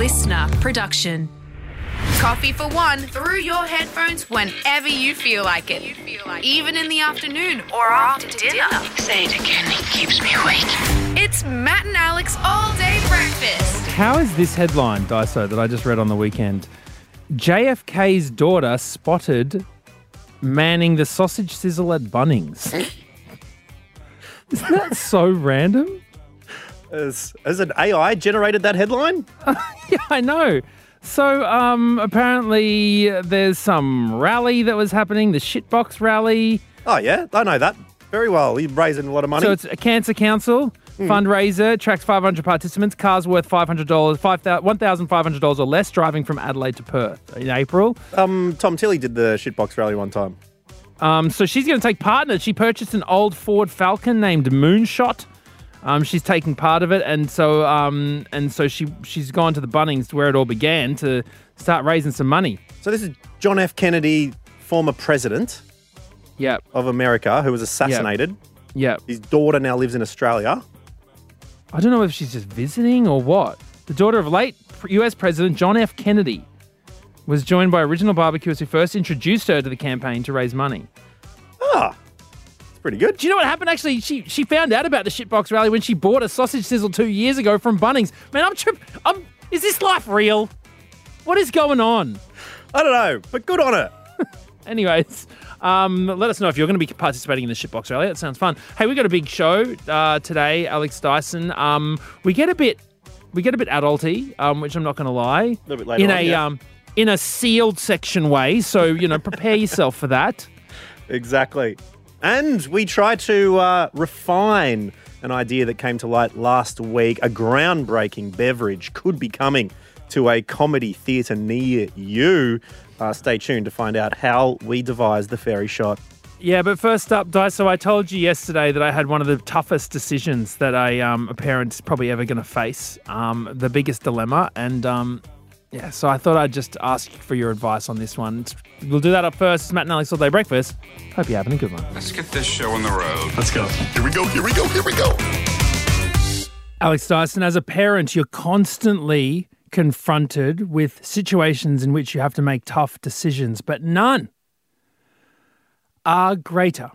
listener production. Coffee for one through your headphones whenever you feel like it. Even in the afternoon or after dinner. Say it again, it keeps me awake. It's Matt and Alex all day breakfast. How is this headline, Daiso, that I just read on the weekend? JFK's daughter spotted manning the sausage sizzle at Bunnings. Isn't that so random? Has, has an AI generated that headline? Yeah, I know. So, um, apparently there's some rally that was happening, the shitbox rally. Oh, yeah, I know that very well. You're raising a lot of money. So it's a cancer council fundraiser, tracks 500 participants, cars worth $500, 5, $1,500 or less, driving from Adelaide to Perth in April. um, Tom Tilley did the shitbox rally one time. Um, so she's going to take part in it. She purchased an old Ford Falcon named Moonshot. Um, she's taking part of it, and so um, and so she she's gone to the Bunnings where it all began to start raising some money. So this is John F. Kennedy, former president Yeah, of America, who was assassinated. yeah. His daughter now lives in Australia. I don't know if she's just visiting or what. The daughter of late U.S. President John F. Kennedy was joined by original barbecuers who first introduced her to the campaign to raise money. Ah, pretty good. Do you know what happened? Actually, she she found out about the shitbox rally when she bought a sausage sizzle two years ago from Bunnings. Man, I'm trip. I'm. Is this life real? What is going on? I don't know, but good on her. Anyways, um, let us know if you're going to be participating in the shitbox rally. That sounds fun. Hey, we got a big show uh, today, Alex Dyson. Um, we get a bit, we get a bit adulty, um, which I'm not going to lie. A little bit later in on, a yeah. um, in a sealed section way. So you know, prepare yourself for that. Exactly. And we try to uh, refine an idea that came to light last week. A groundbreaking beverage could be coming to a comedy theatre near you. Uh, stay tuned to find out how we devised the fairy shot. Yeah, but first up, Daiso, I told you yesterday that I had one of the toughest decisions that a, um, a parent's probably ever going to face, um, the biggest dilemma. And um, yeah, so I thought I'd just ask for your advice on this one. We'll do that up first. It's Matt and Alex All Day Breakfast. Hope you're having a good one. Let's get this show on the road. Let's go. Here we go. Here we go. Here we go. Alex Dyson, as a parent, you're constantly confronted with situations in which you have to make tough decisions, but none are greater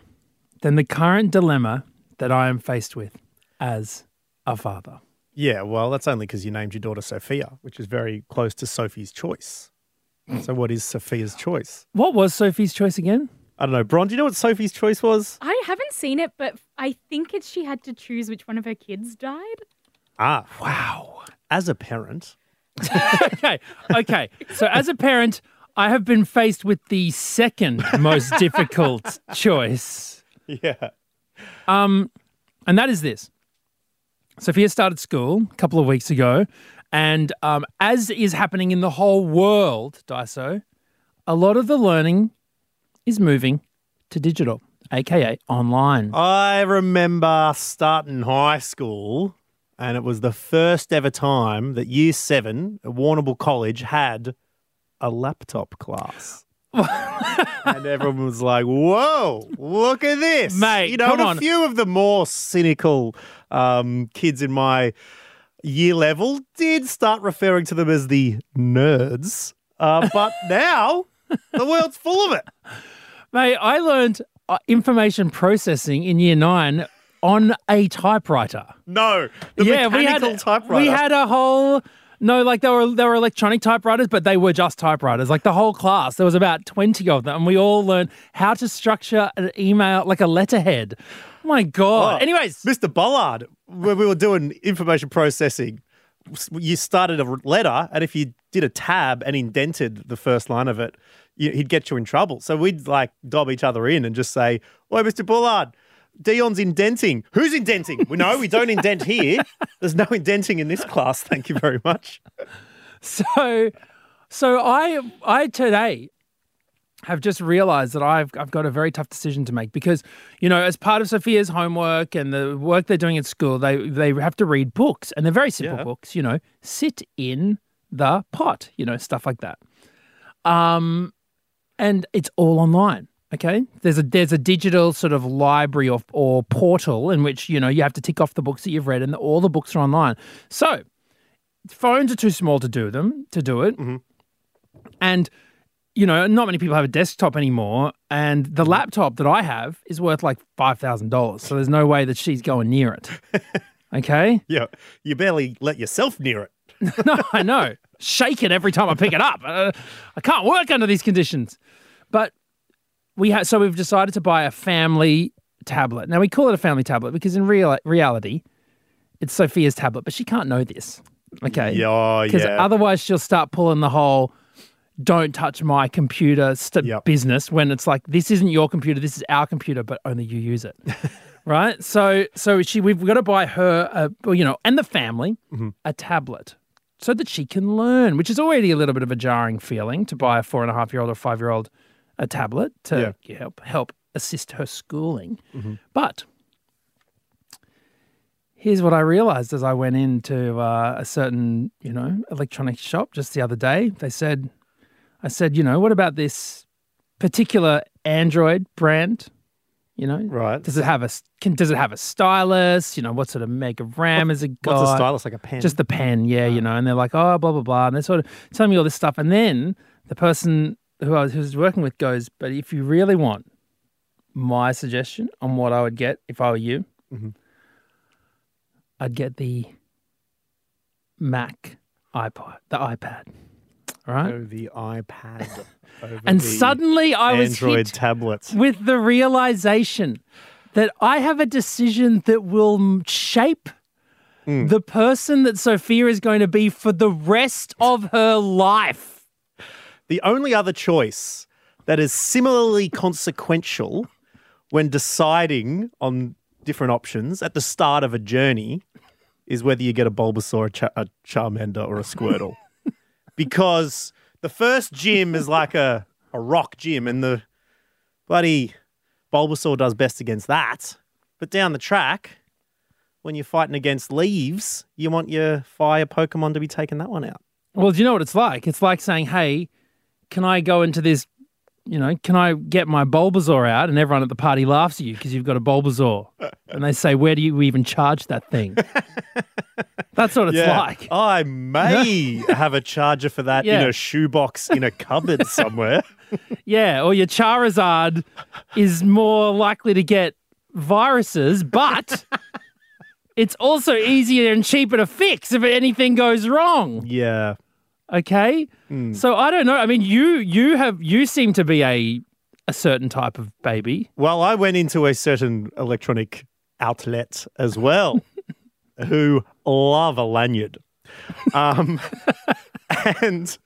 than the current dilemma that I am faced with as a father. Yeah, well, that's only because you named your daughter Sophia, which is very close to Sophie's choice. So, what is Sophia's choice? What was Sophie's choice again? I don't know. Bron, do you know what Sophie's choice was? I haven't seen it, but I think it's she had to choose which one of her kids died. Ah, wow. As a parent, okay, okay. So as a parent, I have been faced with the second most difficult choice. yeah. Um, and that is this. Sophia started school a couple of weeks ago, and um, as is happening in the whole world, Daiso, a lot of the learning is moving to digital, aka online. I remember starting high school, and it was the first ever time that year seven at Warrnambool College had a laptop class. And everyone was like, whoa, look at this. Mate, you know, come on. a few of the more cynical um, kids in my year level did start referring to them as the nerds. Uh, but now the world's full of it. Mate, I learned uh, information processing in year nine on a typewriter. No, the yeah, we mechanical had typewriter. we had a whole no, like they were they were electronic typewriters, but they were just typewriters. Like the whole class, there was about twenty of them, and we all learned how to structure an email like a letterhead. Oh my God. Oh, Anyways, Mr. Bollard, when we were doing information processing, you started a letter, and if you did a tab and indented the first line of it, you, he'd get you in trouble. So we'd like dob each other in and just say, "Oi, Mr. Bollard." Dion's indenting. Who's indenting? We know we don't indent here. There's no indenting in this class. Thank you very much. so so I I today have just realized that I've I've got a very tough decision to make because you know as part of Sophia's homework and the work they're doing at school they they have to read books and they're very simple Yeah. books you know sit in the pot you know stuff like that um and it's all online okay there's a there's a digital sort of library or, or portal in which you know you have to tick off the books that you've read and all the books are online so phones are too small to do them to do it, and you know, not many people have a desktop anymore. And the laptop that I have is worth like five thousand dollars. So there's no way that she's going near it. Okay. Yeah, you barely let yourself near it. no, I know. Shake it every time I pick it up. Uh, I can't work under these conditions. But we ha- so we've decided to buy a family tablet. Now we call it a family tablet because in real reality, it's Sophia's tablet, but she can't know this. Okay. Yeah, oh, Because yeah. otherwise she'll start pulling the whole don't touch my computer st- Yep. business when it's like this isn't your computer, this is our computer, but only you use it. right? So so she we've got to buy her a well, you know, and the family Mm-hmm. a tablet so that she can learn, which is already a little bit of a jarring feeling to buy a four and a half year old or five year old a tablet to help help assist her schooling. But here's what I realized as I went into uh, a certain, you know, electronics shop just the other day. They said, I said, you know, what about this particular Android brand? You know, Right. Does it have a can, does it have a stylus? You know, what sort of meg of RAM has it got? What's a stylus like a pen? Just the pen, yeah, you know. And they're like, oh, blah blah blah, and they're sort of telling me all this stuff. And then the person who I was, who was working with goes, but if you really want my suggestion on what I would get if I were you, Mm-hmm. I'd get the Mac iPod, the iPad, Right? Oh, the iPad. over and the suddenly I was Android tablets. with the realization that I have a decision that will shape Hmm. the person that Sophia is going to be for the rest of her life. The only other choice that is similarly consequential when deciding on different options at the start of a journey is whether you get a Bulbasaur, a, Cha- a Charmander, or a Squirtle. because the first gym is like a, a rock gym, and the bloody Bulbasaur does best against that. But down the track, when you're fighting against leaves, you want your fire Pokemon to be taking that one out. Well, do you know what it's like? It's like saying, hey, can I go into this, you know, can I get my Bulbasaur out? And everyone at the party laughs at you because you've got a Bulbasaur. and they say, where do you even charge that thing? That's what it's like. I may have a charger for that in Yeah. a shoebox in a cupboard somewhere. Yeah, or your Charizard is more likely to get viruses, but it's also easier and cheaper to fix if anything goes wrong. yeah. Okay? Hmm. So I don't know. I mean, you you have you seem to be a a certain type of baby. Well, I went into a certain electronic outlet as well who love a lanyard. Um, and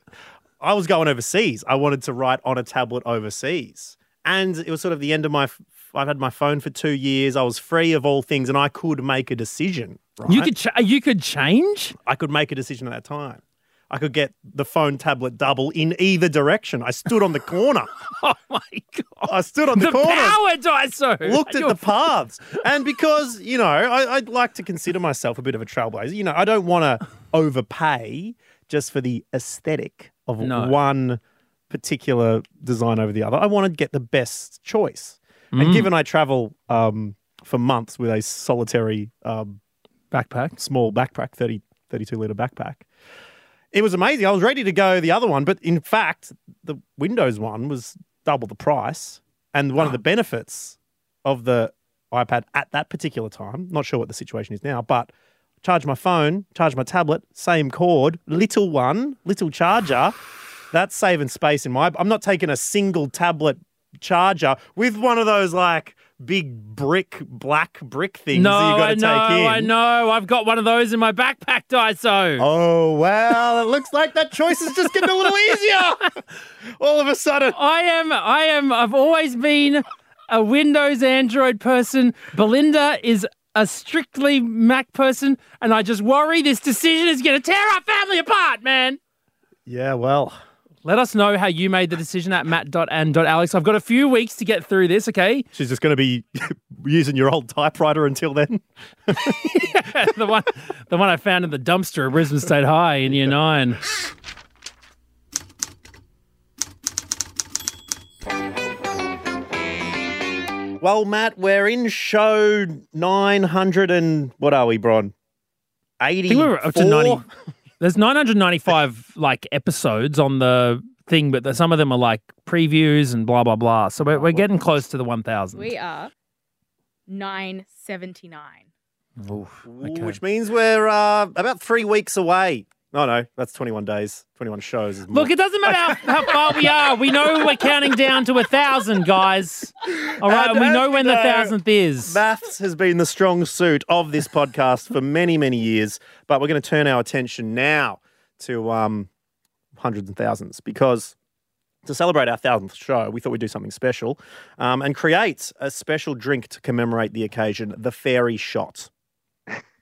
I was going overseas. I wanted to write on a tablet overseas. And it was sort of the end of my. I've had my phone for two years. I was free of all things, and I could make a decision. Right? You could ch- you could change. I could make a decision at that time. I could get the phone tablet double in either direction. I stood on the corner. Oh my god! I stood on the, corner. The corner. power Daiso. Looked at the paths. And because, you know, I, I'd like to consider myself a bit of a trailblazer, you know, I don't want to overpay just for the aesthetic of No. one particular design over the other. I want to get the best choice. Mm. And given I travel um, for months with a solitary um, backpack. small backpack, 30, 32 litre backpack. It was amazing. I was ready to go the other one, but in fact, the Windows one was double the price. And one of the ah. benefits of the iPad at that particular time, not sure what the situation is now, but charge my phone, charge my tablet, same cord, little one, little charger. That's saving space in my. I'm not taking a single tablet charger with one of those like big brick, black brick things No, that you got to know, take in. I know. I've got one of those in my backpack, Daiso. Oh, well, it looks like that choice is just getting a little easier. All of a sudden. I am, I am, I've always been a Windows Android person. Belinda is a strictly Mac person, and I just worry this decision is going to tear our family apart, man. Yeah, well, Let us know how you made the decision at matt.and.alex. I've got a few weeks to get through this, okay? she's just going to be using your old typewriter until then. the one the one I found in the dumpster at Brisbane State High in year nine. Well, Matt, we're in show 900 and what are we, Bron? 80. think we were up to 90. There's 995 like episodes on the thing, but the, some of them are like previews and blah blah blah. So we're, we're getting close to the 1,000. We are 979. Oof, okay. Which means we're uh, about three weeks away. No, no, that's 21 days, 21 shows. Is. Look, it doesn't matter how, how far we are. We know we're counting down to a thousand, guys. All right, and we know when the thousandth is. Maths has been the strong suit of this podcast for many, many years, but we're going to turn our attention now to um, hundreds and thousands because to celebrate our thousandth show, we thought we'd do something special um, and create a special drink to commemorate the occasion, the fairy shot.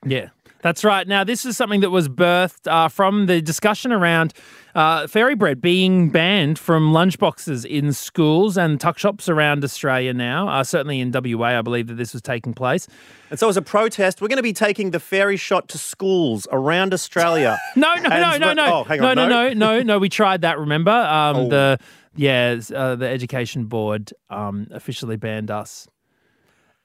Yeah, that's right. Now, this is something that was birthed uh, from the discussion around uh, fairy bread being banned from lunchboxes in schools and tuck shops around Australia now. Uh, certainly in WA, I believe that this was taking place. And so, as a protest, we're going to be taking the fairy shot to schools around Australia. No, no, no, no, no, oh, hang no, on, no, no? no, no, no. We tried that. Remember, um, Oh. the yeah, uh, the education board um, officially banned us.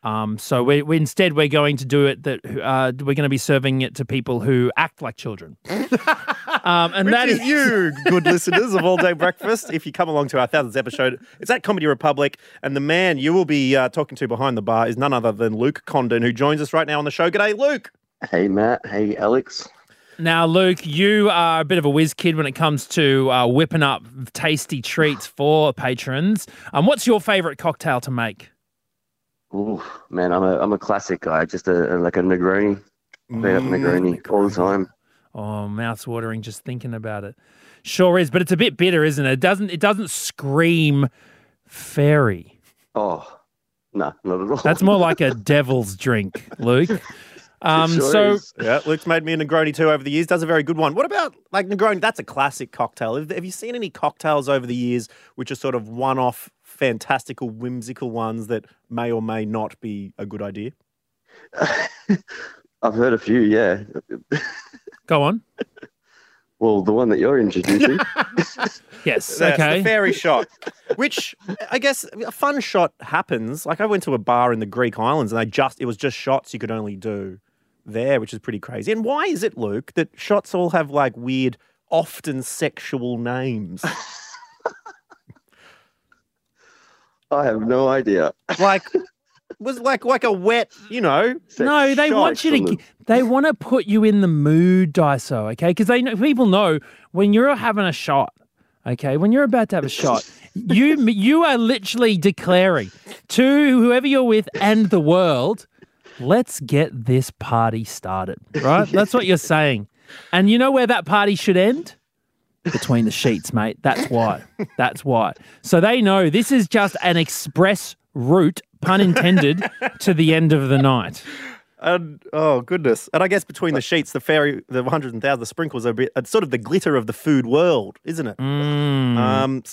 Um, so we, we instead we're going to do it that uh, we're going to be serving it to people who act like children. um, and Which that is is you, good listeners of All Day Breakfast. If you come along to our thousandth episode, it's at Comedy Republic, and the man you will be uh, talking to behind the bar is none other than Luke Condon, who joins us right now on the show. G'day, Luke. Hey Matt, hey Alex. Now, Luke, you are a bit of a whiz kid when it comes to uh, whipping up tasty treats for patrons. Um, what's your favourite cocktail to make? Ooh, man, I'm a I'm a classic guy. Just a, like a Negroni, straight up Negroni all the time. Oh, mouth's watering just thinking about it. Sure is, but it's a bit bitter, isn't it? It doesn't it doesn't scream fairy. Oh, no, not at all. That's more like a devil's drink, Luke. Um, Sure so is. Yeah, Luke's made me a Negroni too over the years. Does a very good one. What about like Negroni? That's a classic cocktail. Have, have you seen any cocktails over the years which are sort of one-off, fantastical, whimsical ones that may or may not be a good idea? I've heard a few. Yeah. go on. Well, the one that you're introducing. Yes. That's okay. The fairy shot, which I guess a fun shot happens. Like I went to a bar in the Greek islands and they just it was just shots you could only do there, which is pretty crazy. And why is it, Luke, that shots all have like weird, often sexual names? I have no idea. like was like like a wet, you know. no, they want you to. from the- g- They want to put you in the mood, Daiso. Okay, because they know people know when you're having a shot. Okay, when you're about to have a shot, you you are literally declaring to whoever you're with and the world, let's get this party started. Right? That's what you're saying. And you know where that party should end? Between the sheets, mate. That's why. That's why. So they know this is just an express route, pun intended, to the end of the night. And oh goodness! And I guess between the sheets, the fairy, the hundreds and thousands, the sprinkles are a bit. It's sort of the glitter of the food world, isn't it? Mm. Um,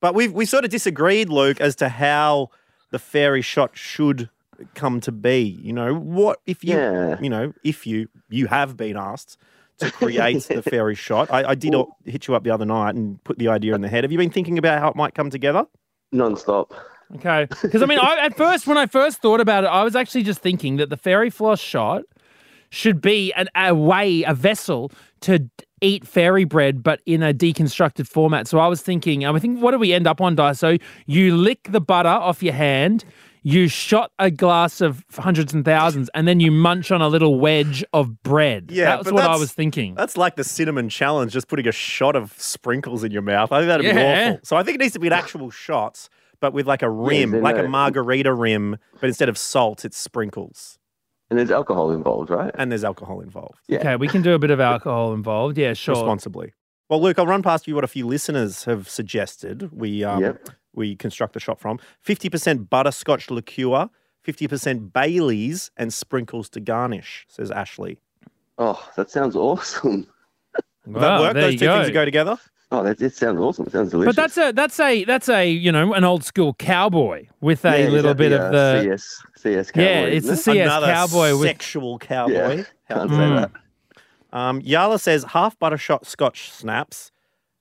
but we've we sort of disagreed, Luke, as to how the fairy shot should come to be. You know, what if you, Yeah. you know, if you you have been asked to create the fairy shot. I, I did Well- hit you up the other night and put the idea in the head. Have you been thinking about how it might come together? Non-stop. Okay. Because I mean, I, at first, when I first thought about it, I was actually just thinking that the fairy floss shot should be an, a way, a vessel to eat fairy bread, but in a deconstructed format. So I was thinking, I think, what do we end up on, dice? Daiso? You lick the butter off your hand. You shot a glass of hundreds and thousands, and then you munch on a little wedge of bread. Yeah, that's but what I was thinking. That's like the cinnamon challenge, just putting a shot of sprinkles in your mouth. I think that'd be Yeah. awful. So I think it needs to be an actual shot, but with like a rim, then, like a margarita rim, but instead of salt, it's sprinkles. And there's alcohol involved, right? And there's alcohol involved. Yeah. Okay, we can do a bit of alcohol involved. Yeah, sure. responsibly. Well, Luke, I'll run past you what a few listeners have suggested. We um, Yep. We construct the shot from fifty percent butterscotch liqueur, fifty percent Bailey's, and sprinkles to garnish. Says Ashley. Oh, that sounds awesome. Will Wow, that work? Those two go. things go together. Oh, that it sounds awesome. It sounds delicious. But that's a that's a that's a you know an old school cowboy with a Yeah, little bit the, of uh, the CS CS cowboy. yeah, it's isn't the it? CS Another cowboy with sexual cowboy. Yeah, can't about say Mm. that. Um, Yala says half buttershot scotch schnapps,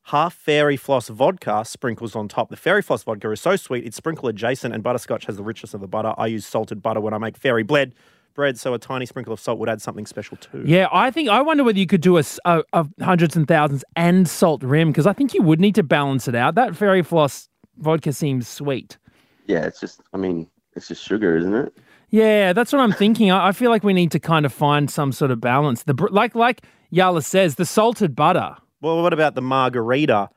half fairy floss vodka sprinkles on top. The fairy floss vodka is so sweet, it's sprinkle adjacent, and butterscotch has the richness of the butter. I use salted butter when I make fairy bled bread, so a tiny sprinkle of salt would add something special too. Yeah, I think I wonder whether you could do a hundreds and thousands and salt rim because I think you would need to balance it out. That fairy floss vodka seems sweet. Yeah, it's just. I mean, it's just sugar, isn't it? Yeah, that's what I'm thinking. I, I feel like we need to kind of find some sort of balance. The like like Yala says, the salted butter. Well, what about the margarita?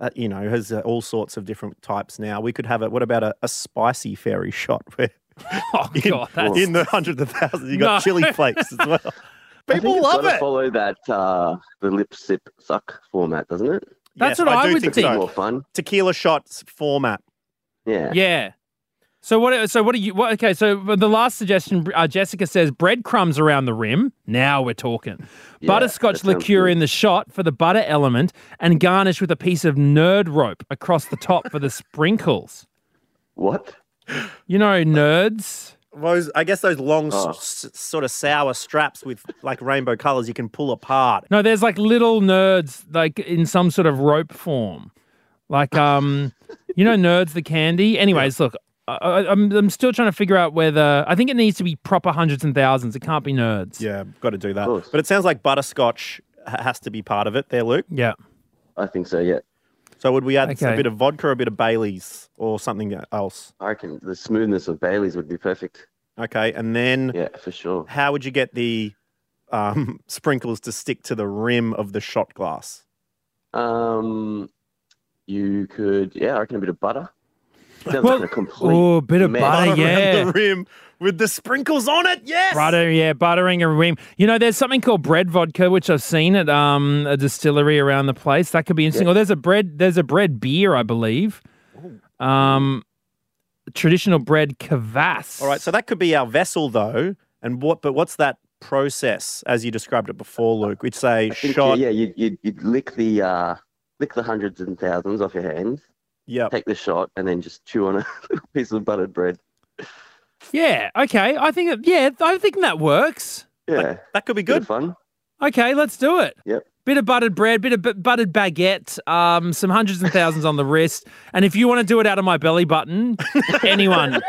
That you know has uh, all sorts of different types now. We could have it. What about a, a spicy fairy shot where Oh in, god, that's in the hundreds of thousands you got No. chili flakes as well. I think People it's love gotta it. Follow that uh, the lip sip suck format, doesn't it? That's Yes, what I do would think think. so. More fun. Tequila shots format. Yeah. yeah. So what? So what do you? What, okay, so the last suggestion, uh, Jessica says breadcrumbs around the rim. Now we're talking. Yeah, Butterscotch liqueur good. in the shot for the butter element, and garnish with a piece of nerd rope across the top for the sprinkles. What? You know, nerds. Those, I guess those long, Oh. s- s- sort of sour straps with like rainbow colors you can pull apart. No, there's like little nerds, like in some sort of rope form, like um, you know, nerds the candy. Anyways, look, I, I, I'm I'm still trying to figure out whether I think it needs to be proper hundreds and thousands. It can't be nerds. Yeah, got to do that. But it sounds like butterscotch ha- has to be part of it there, Luke. Yeah. I think so. Yeah. So would we add a bit of vodka a bit of Bailey's or something else? I reckon the smoothness of Bailey's would be perfect. Okay, and then Yeah, for sure. how would you get the um, sprinkles to stick to the rim of the shot glass? Um, you could, yeah, I reckon a bit of butter. Sounds Well, like a complete. Oh, a bit of mess. butter, Around yeah. the rim with the sprinkles on it. Yes. Butter, yeah, buttering a rim. You know, there's something called bread vodka, which I've seen at um a distillery around the place. That could be interesting. Or there's a bread, there's a bread beer, I believe. Um, traditional bread kvass. All right, so that could be our vessel though. And what? But what's that process as you described it before, Luke? We'd say I think, shot. Yeah, you'd, you'd, you'd lick the uh, lick the hundreds and thousands off your hands, Yep. take the shot, and then just chew on a little piece of buttered bread. Yeah. Okay. I think. it- Yeah, I think that works. Yeah, That could be good good. fun. Okay, let's do it. Yep. Bit of buttered bread, bit of bu- buttered baguette, um, some hundreds and thousands on the wrist. And if you want to do it out of my belly button, anyone,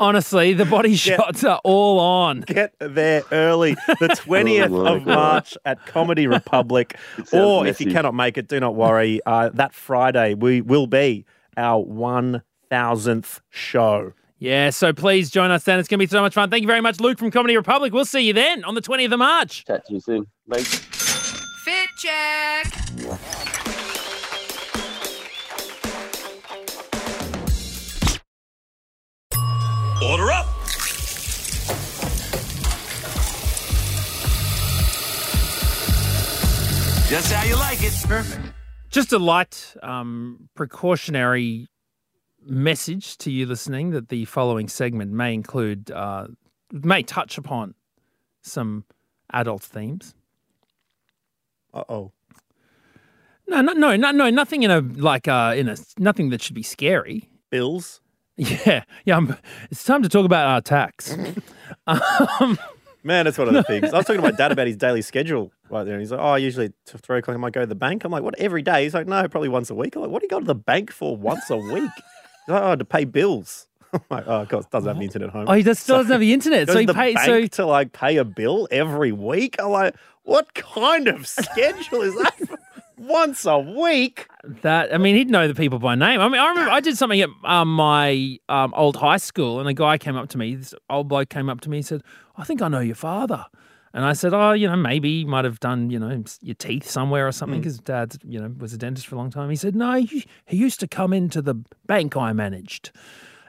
honestly, the body shots are all on. Get there early, the 20th Oh my of God. March at Comedy Republic. It sounds or if you messy. cannot make it, do not worry. Uh, that Friday, we will be our 1000th show. Yeah, so please join us then. It's going to be so much fun. Thank you very much, Luke from Comedy Republic. We'll see you then on the 20th of March. Chat to you soon. Bye. Fit check. Like it. Perfect. Just a light um, precautionary message to you listening that the following segment may include, uh, may touch upon some adult themes. Uh oh. No, no, no, no, no, nothing in a like uh in a nothing that should be scary. Bills. Yeah, yeah. I'm, it's time to talk about our tax. um, Man, that's one of the things. I was talking to my dad about his daily schedule right there. And he's like, oh, usually at three o'clock I might go to the bank. I'm like, what, every day? He's like, no, probably once a week. I'm like, what do you go to the bank for once a week? He's like, oh, to pay bills. I'm like, oh, of course, doesn't have the internet at home. oh, he does, still doesn't have the internet, so he pays. So to like pay a bill every week. I'm like, what kind of schedule is that? Once a week? that I mean, he'd know the people by name. I mean, I remember I did something at um, my um, old high school, and a guy came up to me. This old bloke came up to me and said, "I think I know your father." And I said, "Oh, you know, maybe you might have done, you know, your teeth somewhere or something." Mm. Because dad, you know, was a dentist for a long time. He said, "No, he, he used to come into the bank I managed."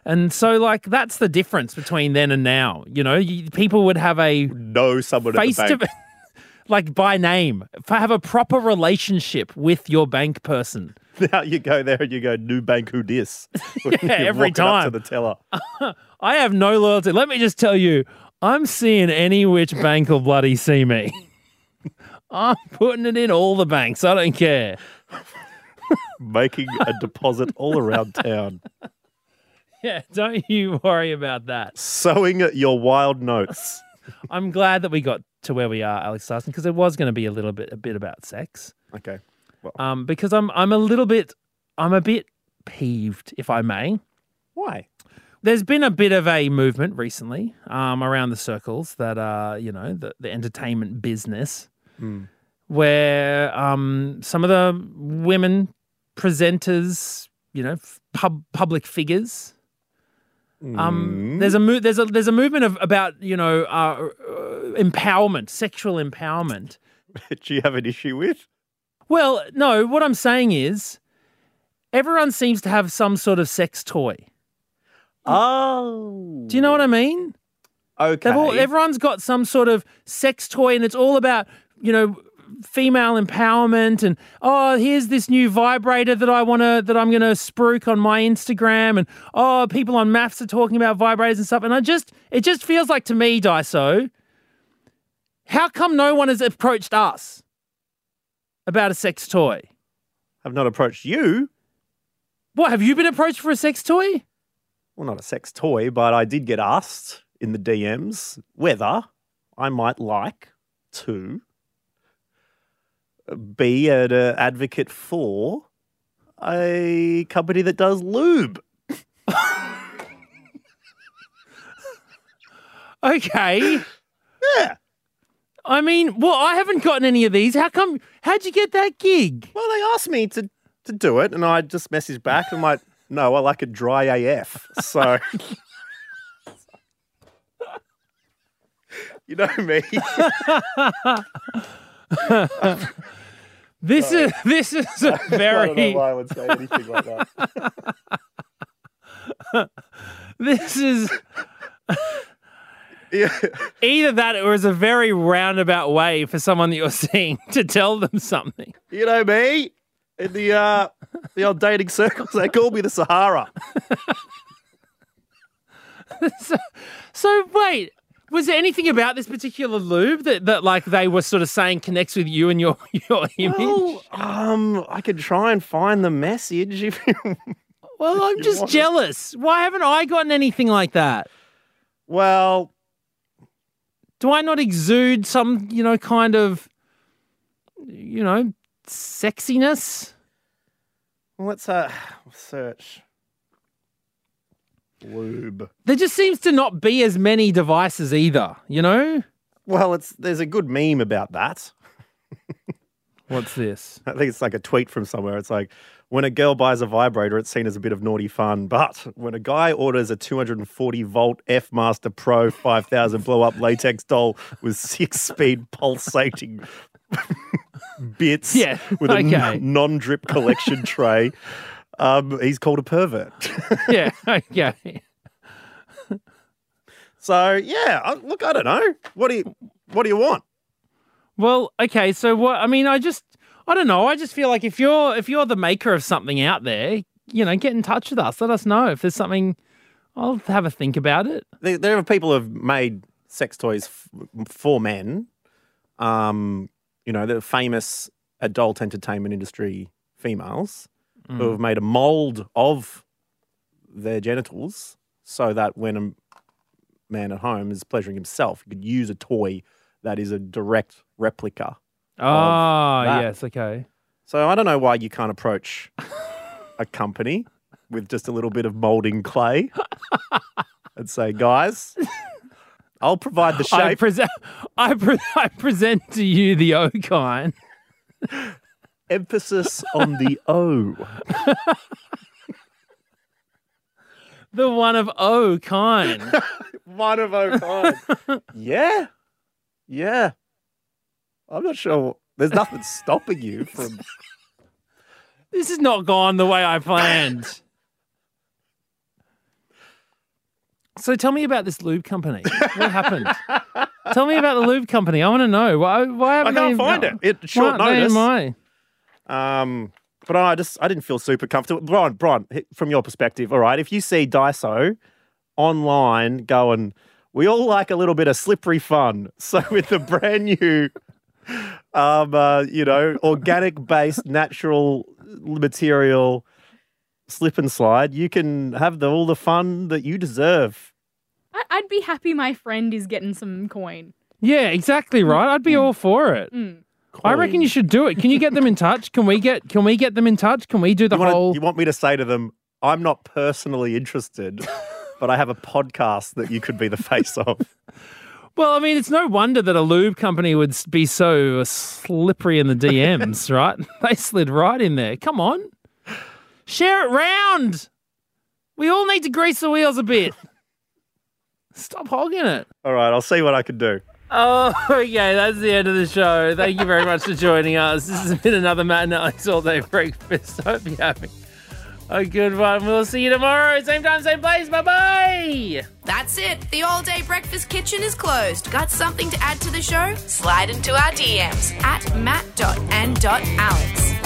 And so, like, that's the difference between then and now. You know, you, people would have a Know someone at face the to like by name, have a proper relationship with your bank person. Now you go there and you go, new bank who dis? Yeah, every time. to the teller. I have no loyalty. Let me just tell you, I'm seeing any which bank will bloody see me. I'm putting it in all the banks. I don't care. making a deposit all around town. Yeah, don't you worry about that. Sowing your wild notes. I'm glad that we got to where we are, Alex Dyson, because it was going to be a little bit a bit about sex. Okay. Um, because I'm I'm a little bit I'm a bit peeved, if I may, Why? There's been a bit of a movement recently um, around the circles that are, you know, the, the entertainment business, where um, some of the women presenters, you know, pub, public figures. Um, there's a mo- there's a there's a movement of about you know uh, uh, empowerment, sexual empowerment. Do you have an issue with? Well, no, what I'm saying is everyone seems to have some sort of sex toy. Oh. Do you know what I mean? Okay. All, everyone's got some sort of sex toy, and it's all about you know female empowerment and oh here's this new vibrator that I want to that I'm going to spruik on my Instagram and oh people on maths are talking about vibrators and stuff and I just it just feels like to me Daiso how come no one has approached us about a sex toy I've not approached you. what have you been approached for a sex toy Well, not a sex toy, but I did get asked in the DMs whether I might like to be an uh, advocate for a company that does lube. okay Yeah. I mean well I haven't gotten any of these how come how'd you get that gig Well, they asked me to, to do it, and I just messaged back. And I'm like, no, I like it dry AF. So, you know me. this is this is a I don't know very why I would say anything like that. this is Yeah. Either that or it's a very roundabout way for someone that you're seeing to tell them something. You know me in the uh, the old dating circles. They call me the Sahara. so, so wait, was there anything about this particular lube that, that like they were sort of saying connects with you and your your image? Well, um, I could try and find the message if you. Well, I'm just jealous. Why haven't I gotten anything like that? Well, Do I not exude some, you know, kind of, you know, sexiness? Let's uh search lube. There just seems to not be as many devices either, you know? Well, it's there's a good meme about that. What's this? I think it's like a tweet from somewhere. It's like when a girl buys a vibrator, it's seen as a bit of naughty fun. But when a guy orders a 240 volt F Master Pro 5000 blow up latex doll with six speed pulsating bits Yeah, with a okay. non drip collection tray, um, he's called a pervert. yeah, okay. so yeah, look, I don't know. What do you what do you want? Well, okay, so what I mean, I just I don't know. I just feel like if you're if you're the maker of something out there, you know, get in touch with us. Let us know if there's something I'll have a think about it. there, there are people who have made sex toys f- for men. Um, you know, the famous adult entertainment industry females mm. who have made a mold of their genitals so that when a man at home is pleasuring himself, he could use a toy that is a direct replica. Oh, yes, okay. So I don't know why you can't approach a company with just a little bit of molding clay and say, guys, I'll provide the I shape. I, pre- I present to you the O kind. Emphasis on the O. The one of O kind. One of O kind. yeah. Yeah. I'm not sure. There's nothing stopping you from. this has not gone the way I planned. So tell me about this lube company. What happened? tell me about the lube company. I want to know. Why, why I can't they- find it. It short Why- notice. why? Um, but I just I didn't feel super comfortable. Brian, Brian, from your perspective, all right, if you see Daiso online going, we all like a little bit of slippery fun. So with the brand new, um, uh, you know, organic based natural material slip and slide, you can have the, all the fun that you deserve. I- I'd be happy my friend is getting some coin. Yeah, exactly right. I'd be all for it. Mm. I reckon you should do it. Can you get them in touch? Can we get can we get them in touch? Can we do the You, wanna- whole you want me to say to them, I'm not personally interested. but I have a podcast that you could be the face of. Well, I mean, it's no wonder that a lube company would be so slippery in the DMs, right? They slid right in there. Come on. Share it round. We all need to grease the wheels a bit. Stop hogging it. All right, I'll see what I can do. Oh, okay, that's the end of the show. Thank you very much for joining us. This has been another Matt and Alex All Day Breakfast. Hope you're having a good one. We'll see you tomorrow, same time, same place. Bye bye. That's it. The all day breakfast kitchen is closed. Got something to add to the show? Slide into our DMs at matt.and.alex.